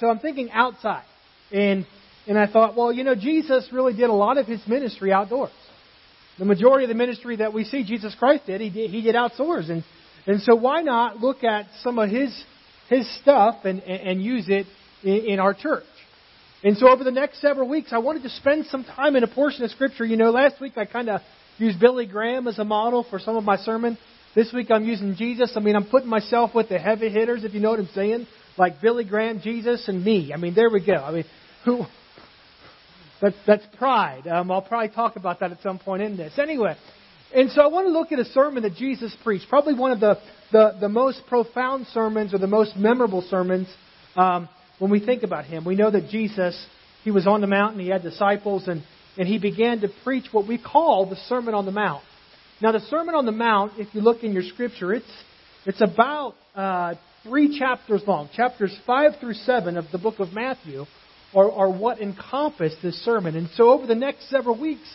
So I'm thinking outside. And, and I thought, well, you know, Jesus really did a lot of his ministry outdoors. The majority of the ministry that we see Jesus Christ did, he did, he did outdoors. And, and so why not look at some of his, his stuff and, and use it in, in our church? And so over the next several weeks, I wanted to spend some time in a portion of Scripture. You know, last week I kind of used Billy Graham as a model for some of my sermon. This week I'm using Jesus. I mean, I'm putting myself with the heavy hitters, if you know what I'm saying like Billy Graham, Jesus, and me. I mean, there we go. I mean, who? That's that's pride. Um, I'll probably talk about that at some point in this. Anyway, and so I want to look at a sermon that Jesus preached. Probably one of the the, the most profound sermons or the most memorable sermons um, when we think about him. We know that Jesus he was on the mountain. He had disciples, and and he began to preach what we call the Sermon on the Mount. Now, the Sermon on the Mount, if you look in your scripture, it's it's about uh, three chapters long. Chapters 5 through 7 of the book of Matthew are, are what encompass this sermon. And so over the next several weeks,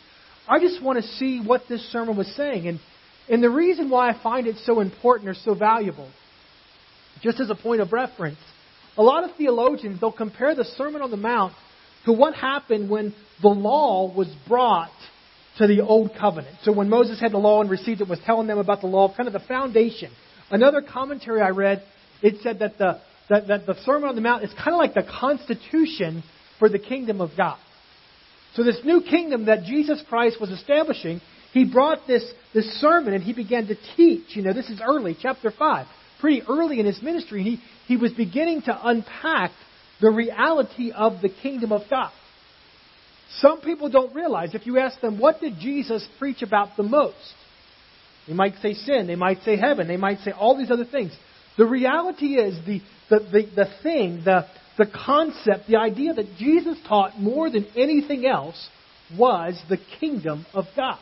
I just want to see what this sermon was saying. And, and the reason why I find it so important or so valuable, just as a point of reference, a lot of theologians, they'll compare the Sermon on the Mount to what happened when the law was brought to the Old Covenant. So when Moses had the law and received it, was telling them about the law, kind of the foundation. Another commentary I read it said that the, that, that the Sermon on the Mount is kind of like the constitution for the kingdom of God. So this new kingdom that Jesus Christ was establishing, he brought this, this sermon and he began to teach. You know, this is early, chapter 5, pretty early in his ministry. He, he was beginning to unpack the reality of the kingdom of God. Some people don't realize, if you ask them, what did Jesus preach about the most? They might say sin, they might say heaven, they might say all these other things. The reality is the, the, the, the thing, the, the concept, the idea that Jesus taught more than anything else was the kingdom of God.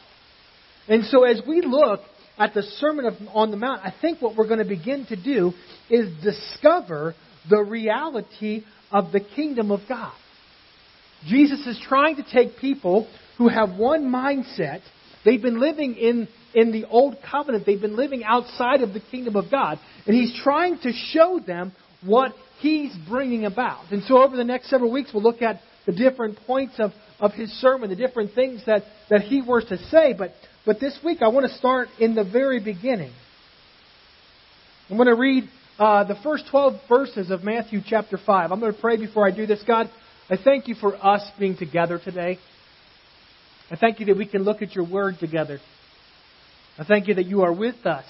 And so as we look at the Sermon of, on the Mount, I think what we're going to begin to do is discover the reality of the kingdom of God. Jesus is trying to take people who have one mindset. They've been living in in the old covenant. They've been living outside of the kingdom of God. And he's trying to show them what he's bringing about. And so over the next several weeks, we'll look at the different points of, of his sermon, the different things that, that he was to say. But, but this week, I want to start in the very beginning. I'm going to read uh, the first 12 verses of Matthew chapter 5. I'm going to pray before I do this. God, I thank you for us being together today. I thank you that we can look at your word together. I thank you that you are with us.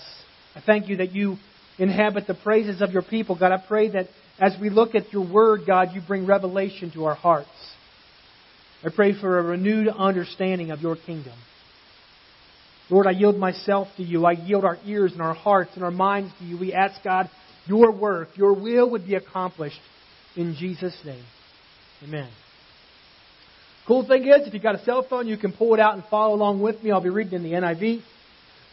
I thank you that you inhabit the praises of your people. God, I pray that as we look at your word, God, you bring revelation to our hearts. I pray for a renewed understanding of your kingdom. Lord, I yield myself to you. I yield our ears and our hearts and our minds to you. We ask, God, your work, your will would be accomplished in Jesus' name. Amen. Cool thing is, if you've got a cell phone, you can pull it out and follow along with me. I'll be reading in the NIV.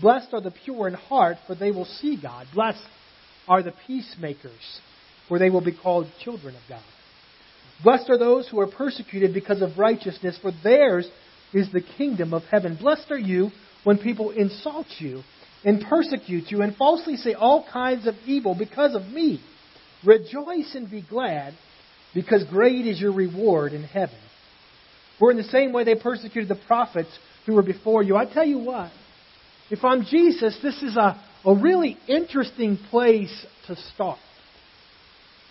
Blessed are the pure in heart, for they will see God. Blessed are the peacemakers, for they will be called children of God. Blessed are those who are persecuted because of righteousness, for theirs is the kingdom of heaven. Blessed are you when people insult you and persecute you and falsely say all kinds of evil because of me. Rejoice and be glad, because great is your reward in heaven. For in the same way they persecuted the prophets who were before you. I tell you what, if I'm Jesus, this is a, a really interesting place to start.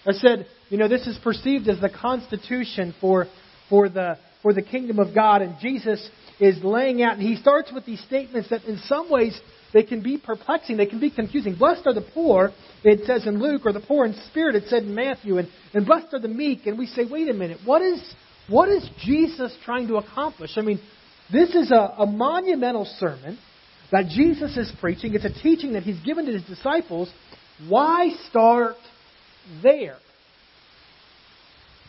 I said, you know, this is perceived as the constitution for, for, the, for the kingdom of God, and Jesus is laying out, and he starts with these statements that in some ways they can be perplexing, they can be confusing. Blessed are the poor, it says in Luke, or the poor in spirit, it said in Matthew, and, and blessed are the meek, and we say, wait a minute, what is, what is Jesus trying to accomplish? I mean, this is a, a monumental sermon that Jesus is preaching. It's a teaching that he's given to his disciples. Why start there?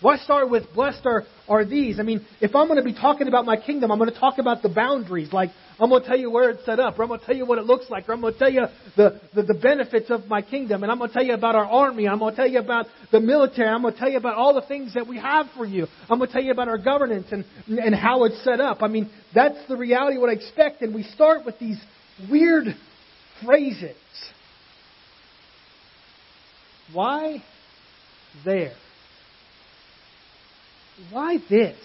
Why start with blessed are, are these? I mean, if I'm going to be talking about my kingdom, I'm going to talk about the boundaries. Like, I'm going to tell you where it's set up, or I'm going to tell you what it looks like, or I'm going to tell you the, the, the benefits of my kingdom, and I'm going to tell you about our army, I'm going to tell you about the military, I'm going to tell you about all the things that we have for you. I'm going to tell you about our governance and, and how it's set up. I mean, that's the reality what I expect, and we start with these weird phrases. Why there? Why this?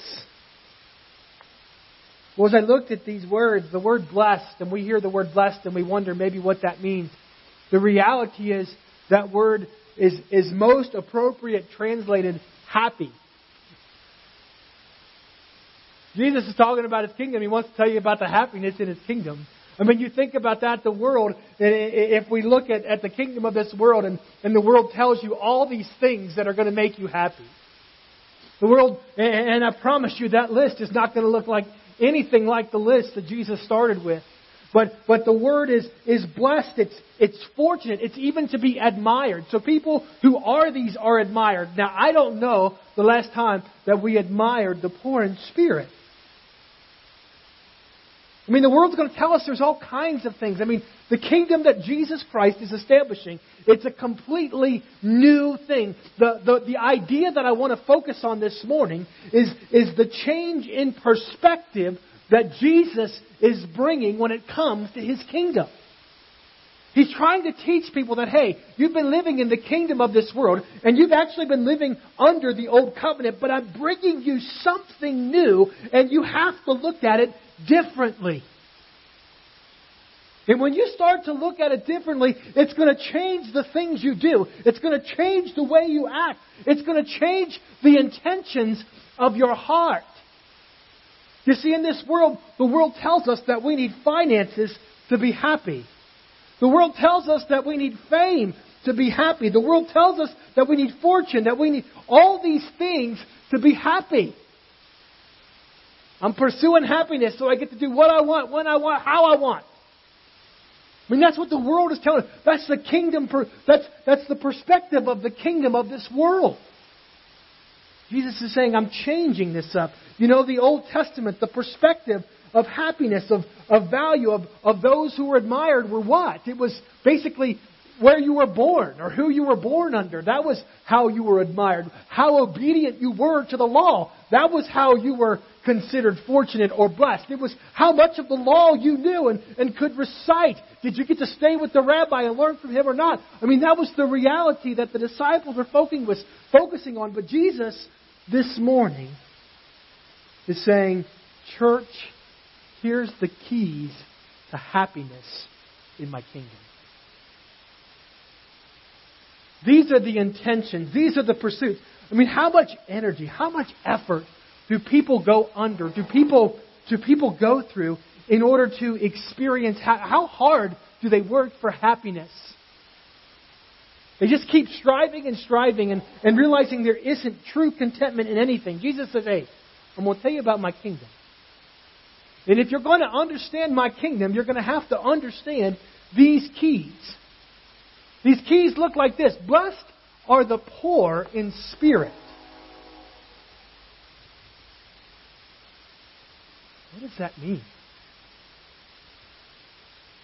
Well, as I looked at these words, the word blessed, and we hear the word blessed and we wonder maybe what that means. The reality is that word is, is most appropriate translated happy. Jesus is talking about his kingdom. He wants to tell you about the happiness in his kingdom. I mean, you think about that, the world, if we look at, at the kingdom of this world and, and the world tells you all these things that are going to make you happy. The world, and I promise you that list is not going to look like anything like the list that Jesus started with. But, but the word is, is blessed. It's, it's fortunate. It's even to be admired. So people who are these are admired. Now, I don't know the last time that we admired the poor in spirit. I mean, the world's going to tell us there's all kinds of things. I mean, the kingdom that Jesus Christ is establishing, it's a completely new thing. The, the, the idea that I want to focus on this morning is, is the change in perspective that Jesus is bringing when it comes to his kingdom. He's trying to teach people that, hey, you've been living in the kingdom of this world, and you've actually been living under the old covenant, but I'm bringing you something new, and you have to look at it differently. And when you start to look at it differently, it's going to change the things you do. It's going to change the way you act. It's going to change the intentions of your heart. You see, in this world, the world tells us that we need finances to be happy. The world tells us that we need fame to be happy. The world tells us that we need fortune, that we need all these things to be happy. I'm pursuing happiness so I get to do what I want, when I want, how I want. I mean, that's what the world is telling us. That's the kingdom, per, that's, that's the perspective of the kingdom of this world. Jesus is saying, I'm changing this up. You know, the Old Testament, the perspective of happiness, of, of value, of, of those who were admired were what? It was basically where you were born or who you were born under. That was how you were admired. How obedient you were to the law. That was how you were considered fortunate or blessed. It was how much of the law you knew and, and could recite. Did you get to stay with the rabbi and learn from him or not? I mean, that was the reality that the disciples were focusing on. But Jesus, this morning, is saying, Church, here's the keys to happiness in my kingdom. These are the intentions. These are the pursuits. I mean, how much energy, how much effort do people go under? Do people, do people go through in order to experience how, how hard do they work for happiness? They just keep striving and striving and, and realizing there isn't true contentment in anything. Jesus says, Hey, I'm going to tell you about my kingdom. And if you're going to understand my kingdom, you're going to have to understand these keys. These keys look like this Blessed are the poor in spirit. What does that mean?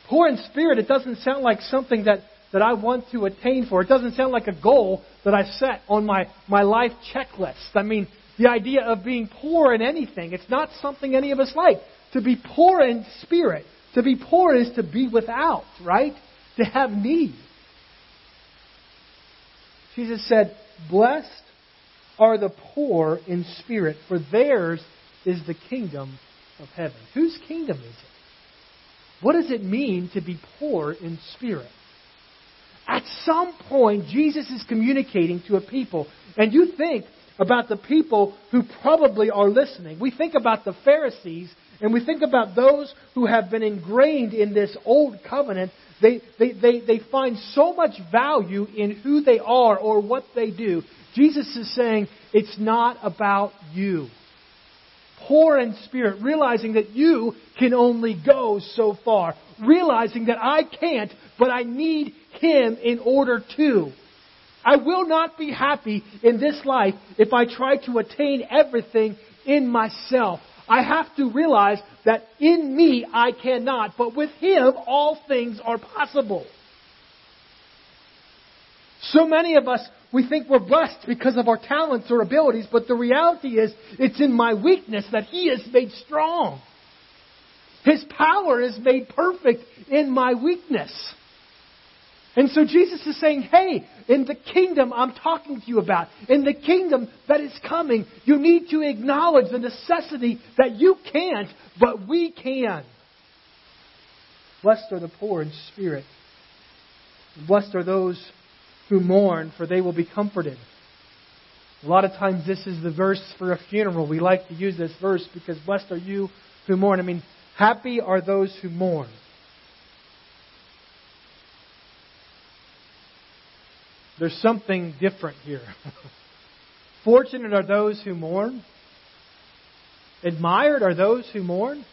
Poor in spirit, it doesn't sound like something that, that I want to attain for. It doesn't sound like a goal that I set on my, my life checklist. I mean, the idea of being poor in anything, it's not something any of us like. To be poor in spirit, to be poor is to be without, right? To have need. Jesus said, Blessed are the poor in spirit, for theirs is the kingdom of heaven. Whose kingdom is it? What does it mean to be poor in spirit? At some point, Jesus is communicating to a people, and you think about the people who probably are listening. We think about the Pharisees, and we think about those who have been ingrained in this old covenant they, they, they, they find so much value in who they are or what they do. Jesus is saying, it's not about you. Poor in spirit, realizing that you can only go so far. Realizing that I can't, but I need Him in order to. I will not be happy in this life if I try to attain everything in myself. I have to realize that in me I cannot, but with Him all things are possible. So many of us, we think we're blessed because of our talents or abilities, but the reality is it's in my weakness that He is made strong. His power is made perfect in my weakness. And so Jesus is saying, hey, in the kingdom I'm talking to you about, in the kingdom that is coming, you need to acknowledge the necessity that you can't, but we can. Blessed are the poor in spirit. Blessed are those who mourn, for they will be comforted. A lot of times this is the verse for a funeral. We like to use this verse because blessed are you who mourn. I mean, happy are those who mourn. There's something different here. Fortunate are those who mourn. Admired are those who mourn.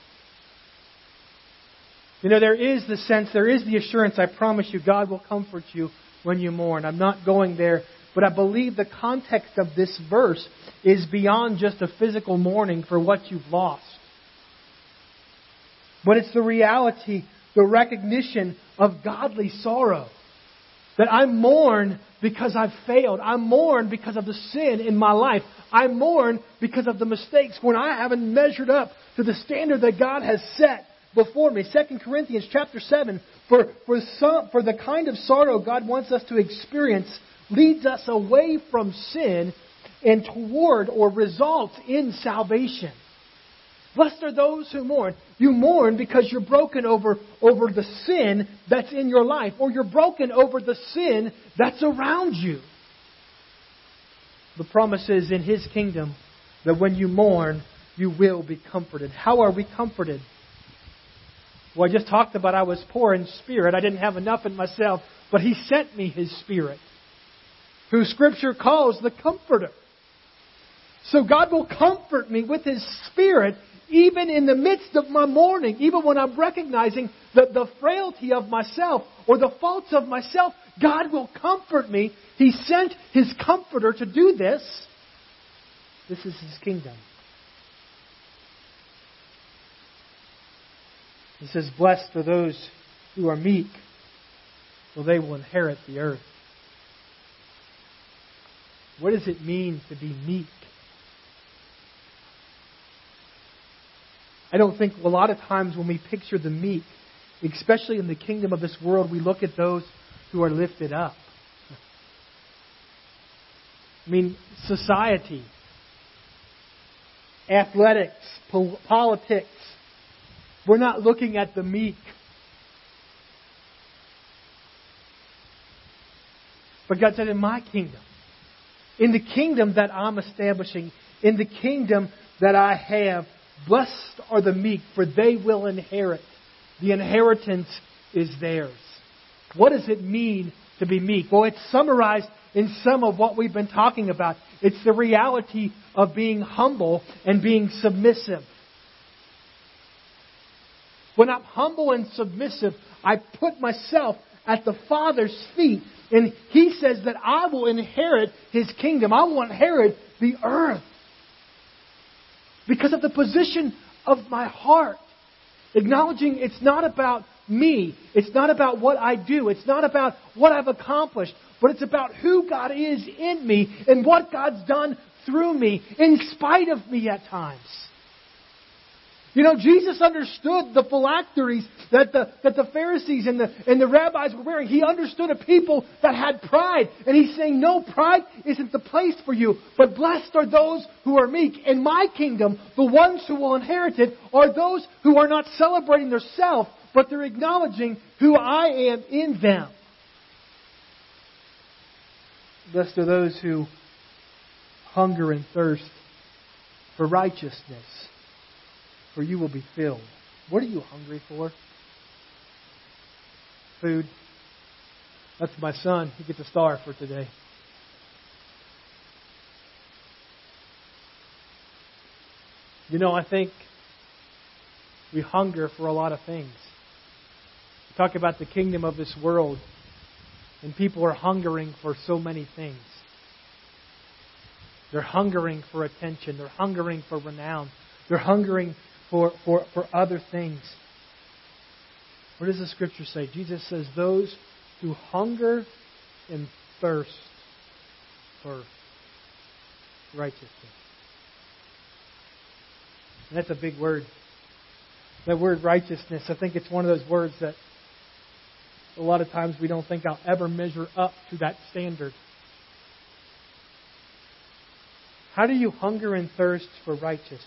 You know, there is the sense, there is the assurance, I promise you, God will comfort you when you mourn. I'm not going there, but I believe the context of this verse is beyond just a physical mourning for what you've lost. But it's the reality, the recognition of godly sorrow. That I mourn because I've failed. I mourn because of the sin in my life. I mourn because of the mistakes when I haven't measured up to the standard that God has set before me. 2 Corinthians chapter 7, for, for, some, for the kind of sorrow God wants us to experience leads us away from sin and toward or results in salvation. Blessed are those who mourn. You mourn because you're broken over, over the sin that's in your life, or you're broken over the sin that's around you. The promise is in His kingdom that when you mourn, you will be comforted. How are we comforted? Well, I just talked about I was poor in spirit. I didn't have enough in myself, but He sent me His Spirit, who Scripture calls the Comforter. So God will comfort me with His Spirit even in the midst of my mourning, even when I'm recognizing the, the frailty of myself or the faults of myself, God will comfort me. He sent His Comforter to do this. This is His kingdom. He says, Blessed are those who are meek, for they will inherit the earth. What does it mean to be meek? I don't think a lot of times when we picture the meek, especially in the kingdom of this world, we look at those who are lifted up. I mean, society, athletics, po- politics. We're not looking at the meek. But God said, in my kingdom, in the kingdom that I'm establishing, in the kingdom that I have, Blessed are the meek, for they will inherit. The inheritance is theirs. What does it mean to be meek? Well, it's summarized in some of what we've been talking about. It's the reality of being humble and being submissive. When I'm humble and submissive, I put myself at the Father's feet, and He says that I will inherit His kingdom. I will inherit the earth because of the position of my heart. Acknowledging it's not about me. It's not about what I do. It's not about what I've accomplished. But it's about who God is in me and what God's done through me, in spite of me at times. You know, Jesus understood the phylacteries that the, that the Pharisees and the, and the rabbis were wearing. He understood a people that had pride. And he's saying, no, pride isn't the place for you. But blessed are those who are meek. In my kingdom, the ones who will inherit it are those who are not celebrating their self, but they're acknowledging who I am in them. Blessed are those who hunger and thirst for righteousness for you will be filled. What are you hungry for? Food. That's my son. He gets a star for today. You know, I think we hunger for a lot of things. We talk about the kingdom of this world. And people are hungering for so many things. They're hungering for attention. They're hungering for renown. They're hungering for, for, for other things. What does the scripture say? Jesus says, Those who hunger and thirst for righteousness. And that's a big word. That word righteousness, I think it's one of those words that a lot of times we don't think I'll ever measure up to that standard. How do you hunger and thirst for righteousness?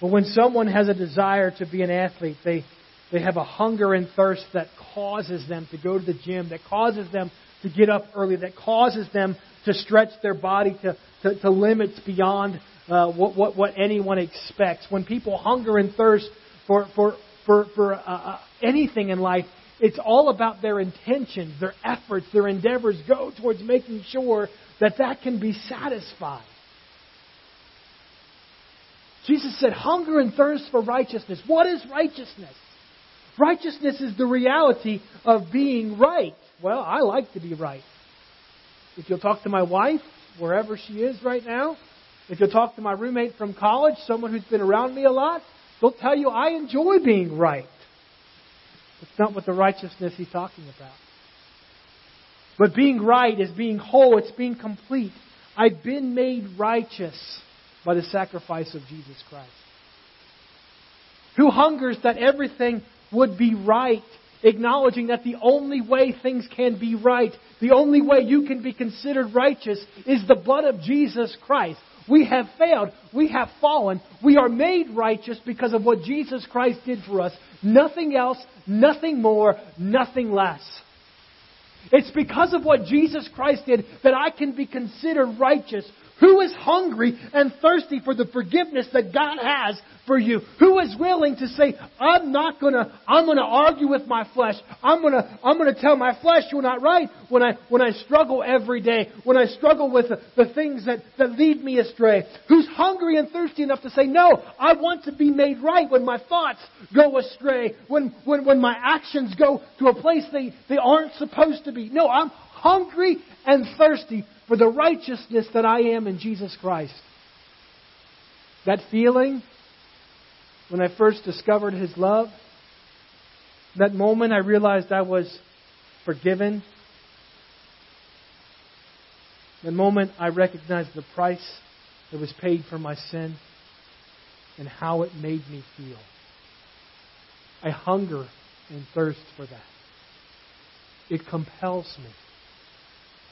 Well, when someone has a desire to be an athlete, they, they have a hunger and thirst that causes them to go to the gym, that causes them to get up early, that causes them to stretch their body to, to, to limits beyond uh, what, what, what anyone expects. When people hunger and thirst for, for, for, for uh, uh, anything in life, it's all about their intentions, their efforts, their endeavors go towards making sure that that can be satisfied. Jesus said, hunger and thirst for righteousness. What is righteousness? Righteousness is the reality of being right. Well, I like to be right. If you'll talk to my wife, wherever she is right now, if you'll talk to my roommate from college, someone who's been around me a lot, they'll tell you I enjoy being right. It's not what the righteousness he's talking about. But being right is being whole, it's being complete. I've been made righteous by the sacrifice of Jesus Christ. Who hungers that everything would be right, acknowledging that the only way things can be right, the only way you can be considered righteous is the blood of Jesus Christ. We have failed. We have fallen. We are made righteous because of what Jesus Christ did for us. Nothing else, nothing more, nothing less. It's because of what Jesus Christ did that I can be considered righteous. Who is hungry and thirsty for the forgiveness that God has for you? Who is willing to say, I'm not gonna, I'm gonna argue with my flesh. I'm gonna, I'm gonna tell my flesh you're not right when I, when I struggle every day, when I struggle with the, the things that, that lead me astray. Who's hungry and thirsty enough to say, no, I want to be made right when my thoughts go astray, when, when, when my actions go to a place they, they aren't supposed to be. No, I'm hungry and thirsty for the righteousness that I am in Jesus Christ. That feeling when I first discovered His love, that moment I realized I was forgiven, the moment I recognized the price that was paid for my sin and how it made me feel. I hunger and thirst for that. It compels me.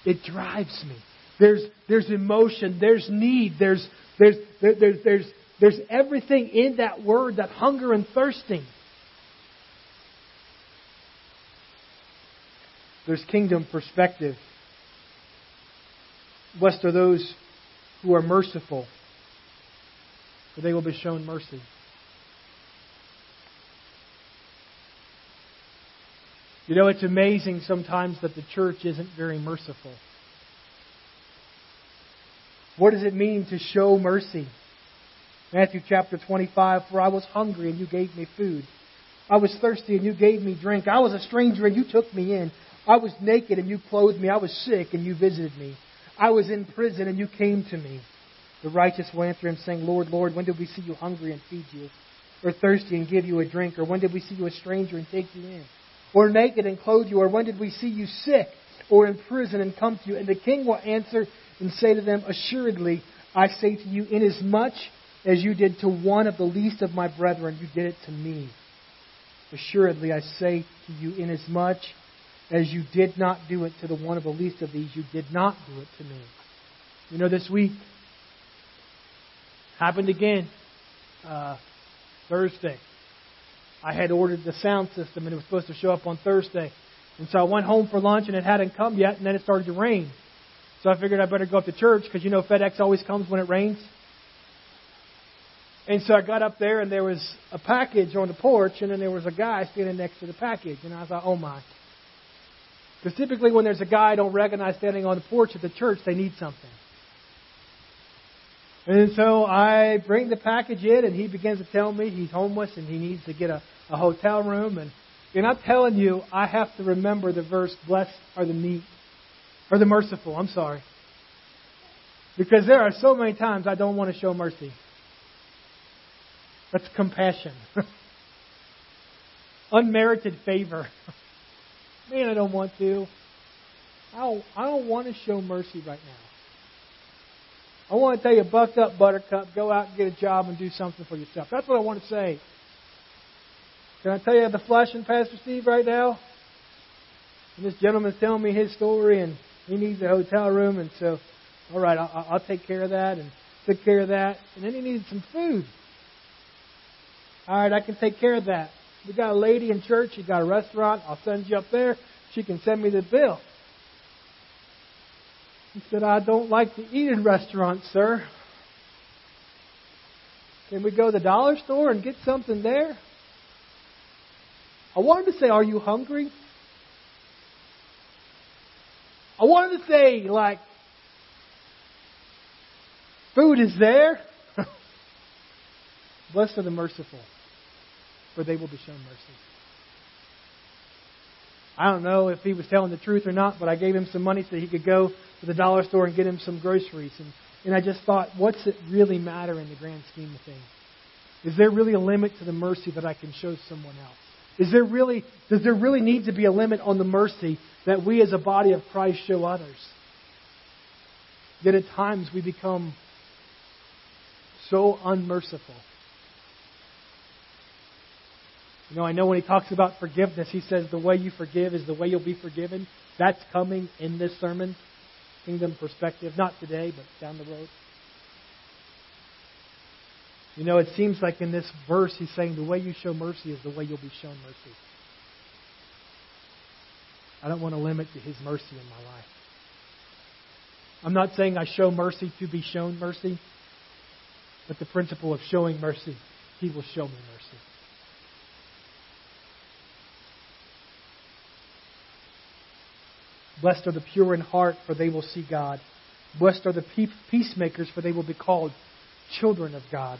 It drives me. There's, there's emotion, there's need, there's, there's, there, there's, there's, there's everything in that word, that hunger and thirsting. There's kingdom perspective. Blessed are those who are merciful, for they will be shown mercy. You know, it's amazing sometimes that the church isn't very merciful. What does it mean to show mercy? Matthew chapter 25, For I was hungry and you gave me food. I was thirsty and you gave me drink. I was a stranger and you took me in. I was naked and you clothed me. I was sick and you visited me. I was in prison and you came to me. The righteous will answer him, saying, Lord, Lord, when did we see you hungry and feed you? Or thirsty and give you a drink? Or when did we see you a stranger and take you in? Or naked and clothe you? Or when did we see you sick or in prison and come to you? And the king will answer and say to them, Assuredly, I say to you, inasmuch as you did to one of the least of my brethren, you did it to me. Assuredly, I say to you, inasmuch as you did not do it to the one of the least of these, you did not do it to me. You know, this week happened again. Uh, Thursday. I had ordered the sound system and it was supposed to show up on Thursday. And so I went home for lunch and it hadn't come yet, and then it started to rain. So I figured I better go up to church because you know FedEx always comes when it rains. And so I got up there and there was a package on the porch and then there was a guy standing next to the package. And I thought, oh my. Because typically when there's a guy I don't recognize standing on the porch at the church, they need something. And so I bring the package in and he begins to tell me he's homeless and he needs to get a, a hotel room and And I'm telling you, I have to remember the verse, blessed are the meek, or the merciful, I'm sorry. Because there are so many times I don't want to show mercy. That's compassion. Unmerited favor. Man, I don't want to. I don't, I don't want to show mercy right now. I want to tell you, buck up, buttercup, go out and get a job and do something for yourself. That's what I want to say. Can I tell you the flesh and Pastor Steve right now? And this gentleman's telling me his story, and he needs a hotel room, and so, all right, I'll, I'll take care of that, and took care of that, and then he needed some food. All right, I can take care of that. We got a lady in church. She got a restaurant. I'll send you up there. She can send me the bill. He said, I don't like to eat in restaurants, sir. Can we go to the dollar store and get something there? I wanted to say, Are you hungry? I wanted to say, like, food is there. Blessed are the merciful, for they will be shown mercy. I don't know if he was telling the truth or not, but I gave him some money so he could go to the dollar store and get him some groceries. And, and I just thought, what's it really matter in the grand scheme of things? Is there really a limit to the mercy that I can show someone else? Is there really, does there really need to be a limit on the mercy that we as a body of Christ show others? Yet at times we become so unmerciful. You know, I know when he talks about forgiveness, he says the way you forgive is the way you'll be forgiven. That's coming in this sermon, kingdom perspective. Not today, but down the road. You know, it seems like in this verse he's saying the way you show mercy is the way you'll be shown mercy. I don't want to limit to his mercy in my life. I'm not saying I show mercy to be shown mercy, but the principle of showing mercy, he will show me mercy. Blessed are the pure in heart, for they will see God. Blessed are the peacemakers, for they will be called children of God.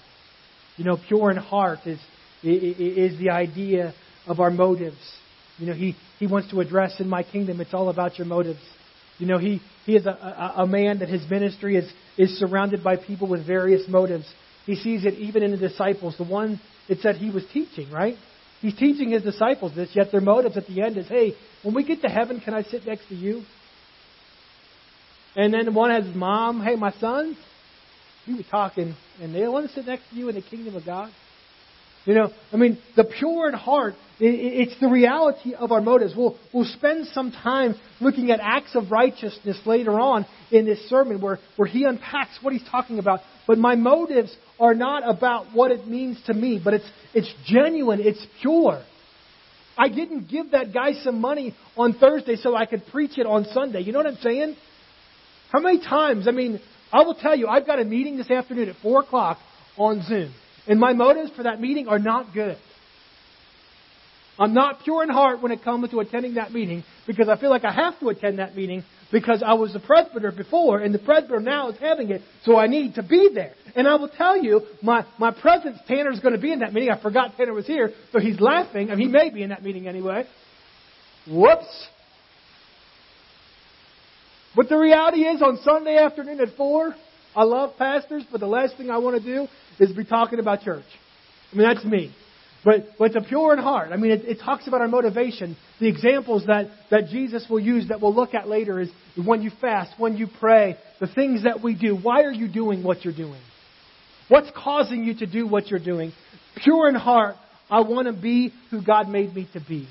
You know, pure in heart is, is the idea of our motives. You know, he, he wants to address in my kingdom, it's all about your motives. You know, he, he is a, a, a man that his ministry is, is surrounded by people with various motives. He sees it even in the disciples. The one it said he was teaching, right? He's teaching his disciples this, yet their motives at the end is, hey, when we get to heaven, can I sit next to you? And then one has his mom, hey, my son, we were talking, and they want to sit next to you in the kingdom of God. You know, I mean, the pure in heart, it's the reality of our motives. We'll, we'll spend some time looking at acts of righteousness later on in this sermon where, where he unpacks what he's talking about. But my motives are not about what it means to me, but it's, it's genuine, it's pure. I didn't give that guy some money on Thursday so I could preach it on Sunday. You know what I'm saying? How many times? I mean, I will tell you, I've got a meeting this afternoon at 4 o'clock on Zoom. And my motives for that meeting are not good. I'm not pure in heart when it comes to attending that meeting because I feel like I have to attend that meeting because I was a presbyter before and the presbyter now is having it, so I need to be there. And I will tell you, my, my presence, Tanner's going to be in that meeting. I forgot Tanner was here, so he's laughing, and he may be in that meeting anyway. Whoops. But the reality is, on Sunday afternoon at 4, I love pastors, but the last thing I want to do is be talking about church. I mean, that's me. But, but the pure in heart, I mean, it, it talks about our motivation. The examples that, that Jesus will use that we'll look at later is when you fast, when you pray, the things that we do. Why are you doing what you're doing? What's causing you to do what you're doing? Pure in heart, I want to be who God made me to be.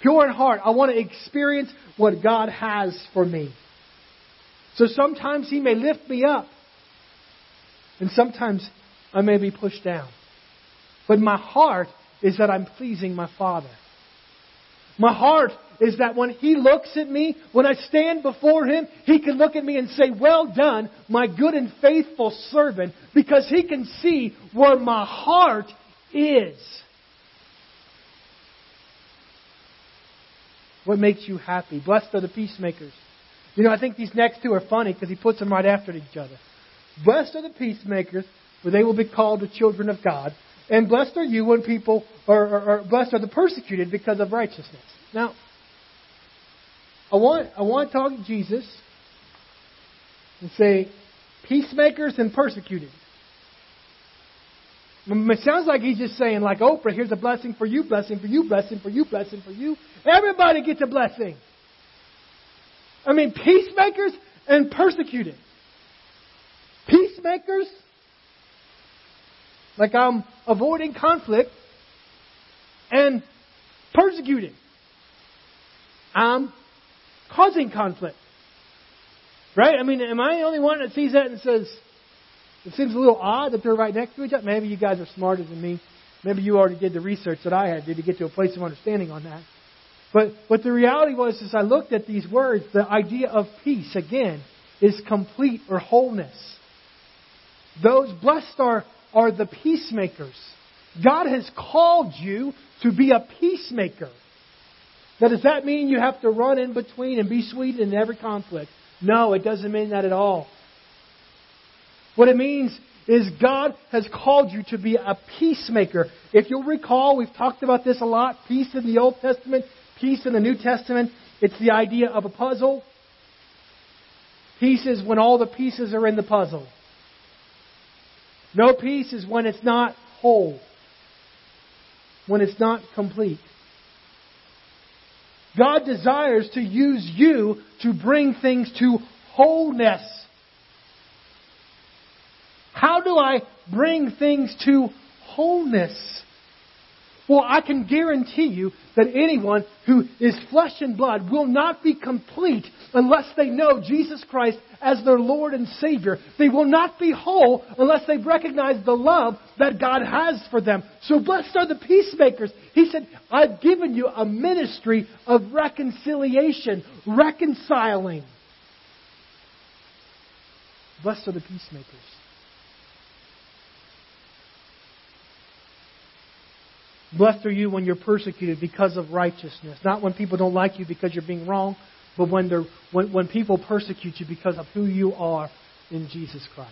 Pure in heart, I want to experience what God has for me. So sometimes He may lift me up, and sometimes I may be pushed down. But my heart is that I'm pleasing my Father. My heart is that when He looks at me, when I stand before Him, He can look at me and say, Well done, my good and faithful servant, because He can see where my heart is. What makes you happy? Blessed are the peacemakers. You know, I think these next two are funny because he puts them right after each other. Blessed are the peacemakers, for they will be called the children of God. And blessed are you when people, or blessed are the persecuted because of righteousness. Now, I want, I want to talk to Jesus and say, peacemakers and persecuted. It sounds like he's just saying, like Oprah, here's a blessing for you, blessing for you, blessing for you, blessing for you. Everybody gets a blessing. I mean, peacemakers and persecuted. Peacemakers, like I'm avoiding conflict, and persecuting. I'm causing conflict. Right? I mean, am I the only one that sees that and says, it seems a little odd that they're right next to each other? Maybe you guys are smarter than me. Maybe you already did the research that I had did to get to a place of understanding on that. But what the reality was is I looked at these words, the idea of peace, again, is complete or wholeness. Those blessed are, are the peacemakers. God has called you to be a peacemaker. Now, does that mean you have to run in between and be sweet in every conflict? No, it doesn't mean that at all. What it means is God has called you to be a peacemaker. If you'll recall, we've talked about this a lot peace in the Old Testament, peace in the New Testament. It's the idea of a puzzle. Peace is when all the pieces are in the puzzle. No peace is when it's not whole, when it's not complete. God desires to use you to bring things to wholeness. How do I bring things to wholeness? Well, I can guarantee you that anyone who is flesh and blood will not be complete unless they know Jesus Christ as their Lord and Savior. They will not be whole unless they recognize the love that God has for them. So blessed are the peacemakers. He said, I've given you a ministry of reconciliation, reconciling. Blessed are the peacemakers. Blessed are you when you're persecuted because of righteousness. Not when people don't like you because you're being wrong, but when, they're, when, when people persecute you because of who you are in Jesus Christ.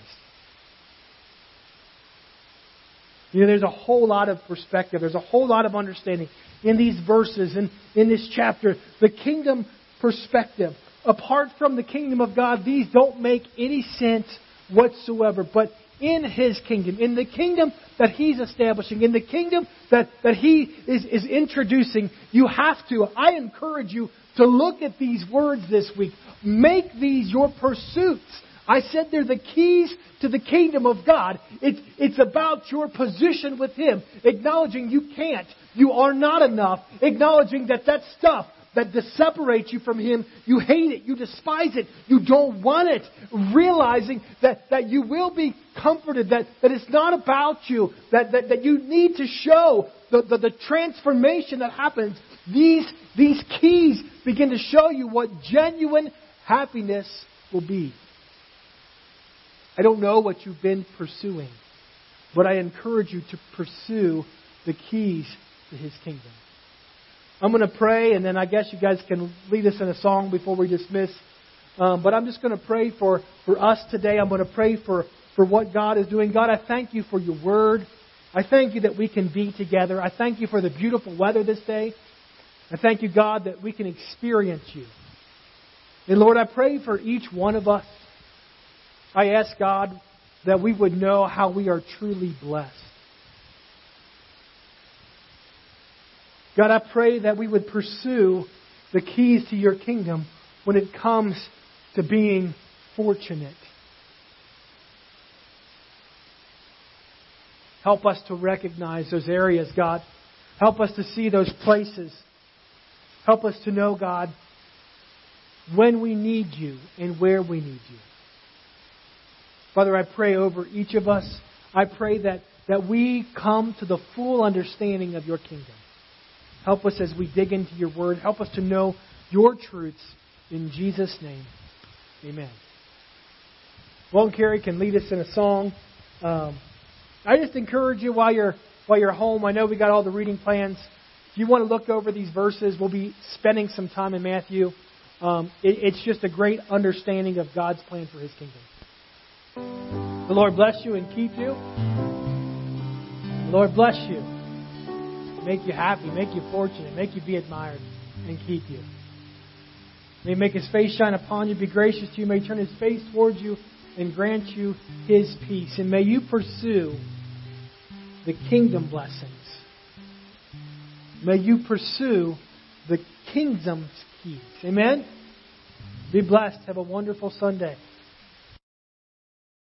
You know, there's a whole lot of perspective. There's a whole lot of understanding in these verses and in this chapter. The kingdom perspective. Apart from the kingdom of God, these don't make any sense whatsoever. But in His kingdom, in the kingdom that He's establishing, in the kingdom that, that He is, is introducing, you have to, I encourage you to look at these words this week. Make these your pursuits. I said they're the keys to the kingdom of God. It's, it's about your position with Him, acknowledging you can't, you are not enough, acknowledging that that stuff that separates you from Him, you hate it, you despise it, you don't want it, realizing that, that you will be comforted, that, that it's not about you, that, that, that you need to show the, the, the transformation that happens. These, these keys begin to show you what genuine happiness will be. I don't know what you've been pursuing, but I encourage you to pursue the keys to His kingdom. I'm going to pray, and then I guess you guys can lead us in a song before we dismiss. Um, but I'm just going to pray for, for us today. I'm going to pray for, for what God is doing. God, I thank you for your word. I thank you that we can be together. I thank you for the beautiful weather this day. I thank you, God, that we can experience you. And Lord, I pray for each one of us. I ask God that we would know how we are truly blessed. God, I pray that we would pursue the keys to your kingdom when it comes to being fortunate. Help us to recognize those areas, God. Help us to see those places. Help us to know, God, when we need you and where we need you. Father, I pray over each of us. I pray that, that we come to the full understanding of your kingdom. Help us as we dig into your word. Help us to know your truths. In Jesus' name, amen. Well, Carrie can lead us in a song. Um, I just encourage you while you're while you're home. I know we got all the reading plans. If you want to look over these verses, we'll be spending some time in Matthew. Um, it, it's just a great understanding of God's plan for His kingdom. The Lord bless you and keep you. Lord bless you, make you happy, make you fortunate, make you be admired, and keep you. May make his face shine upon you, be gracious to you, may turn his face towards you, and grant you his peace. And may you pursue the kingdom blessings. May you pursue the kingdom's keys. Amen? Be blessed. Have a wonderful Sunday.